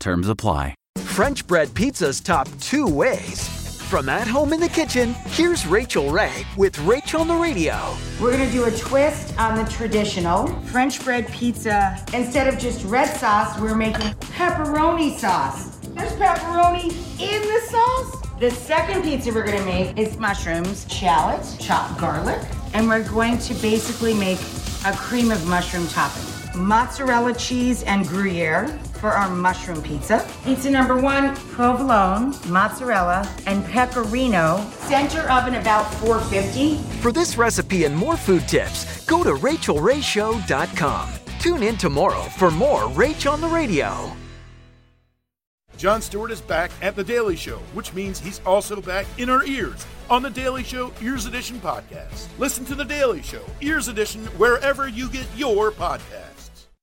Terms apply. French bread pizza's top two ways. From at home in the kitchen, here's Rachael Ray with Rachael on the Radio. We're gonna do a twist on the traditional French bread pizza. Instead of just red sauce, we're making pepperoni sauce. There's pepperoni in the sauce. The second pizza we're gonna make is mushrooms, shallots, chopped garlic, and we're going to basically make a cream of mushroom topping. Mozzarella cheese and Gruyere for our mushroom pizza. Pizza number one, provolone, mozzarella, and pecorino. Center oven about 450. For this recipe and more food tips, go to rachaelrayshow.com. Tune in tomorrow for more Rach on the Radio. Jon Stewart is back at The Daily Show, which means he's also back in our ears on The Daily Show Ears Edition podcast. Listen to The Daily Show Ears Edition wherever you get your podcast.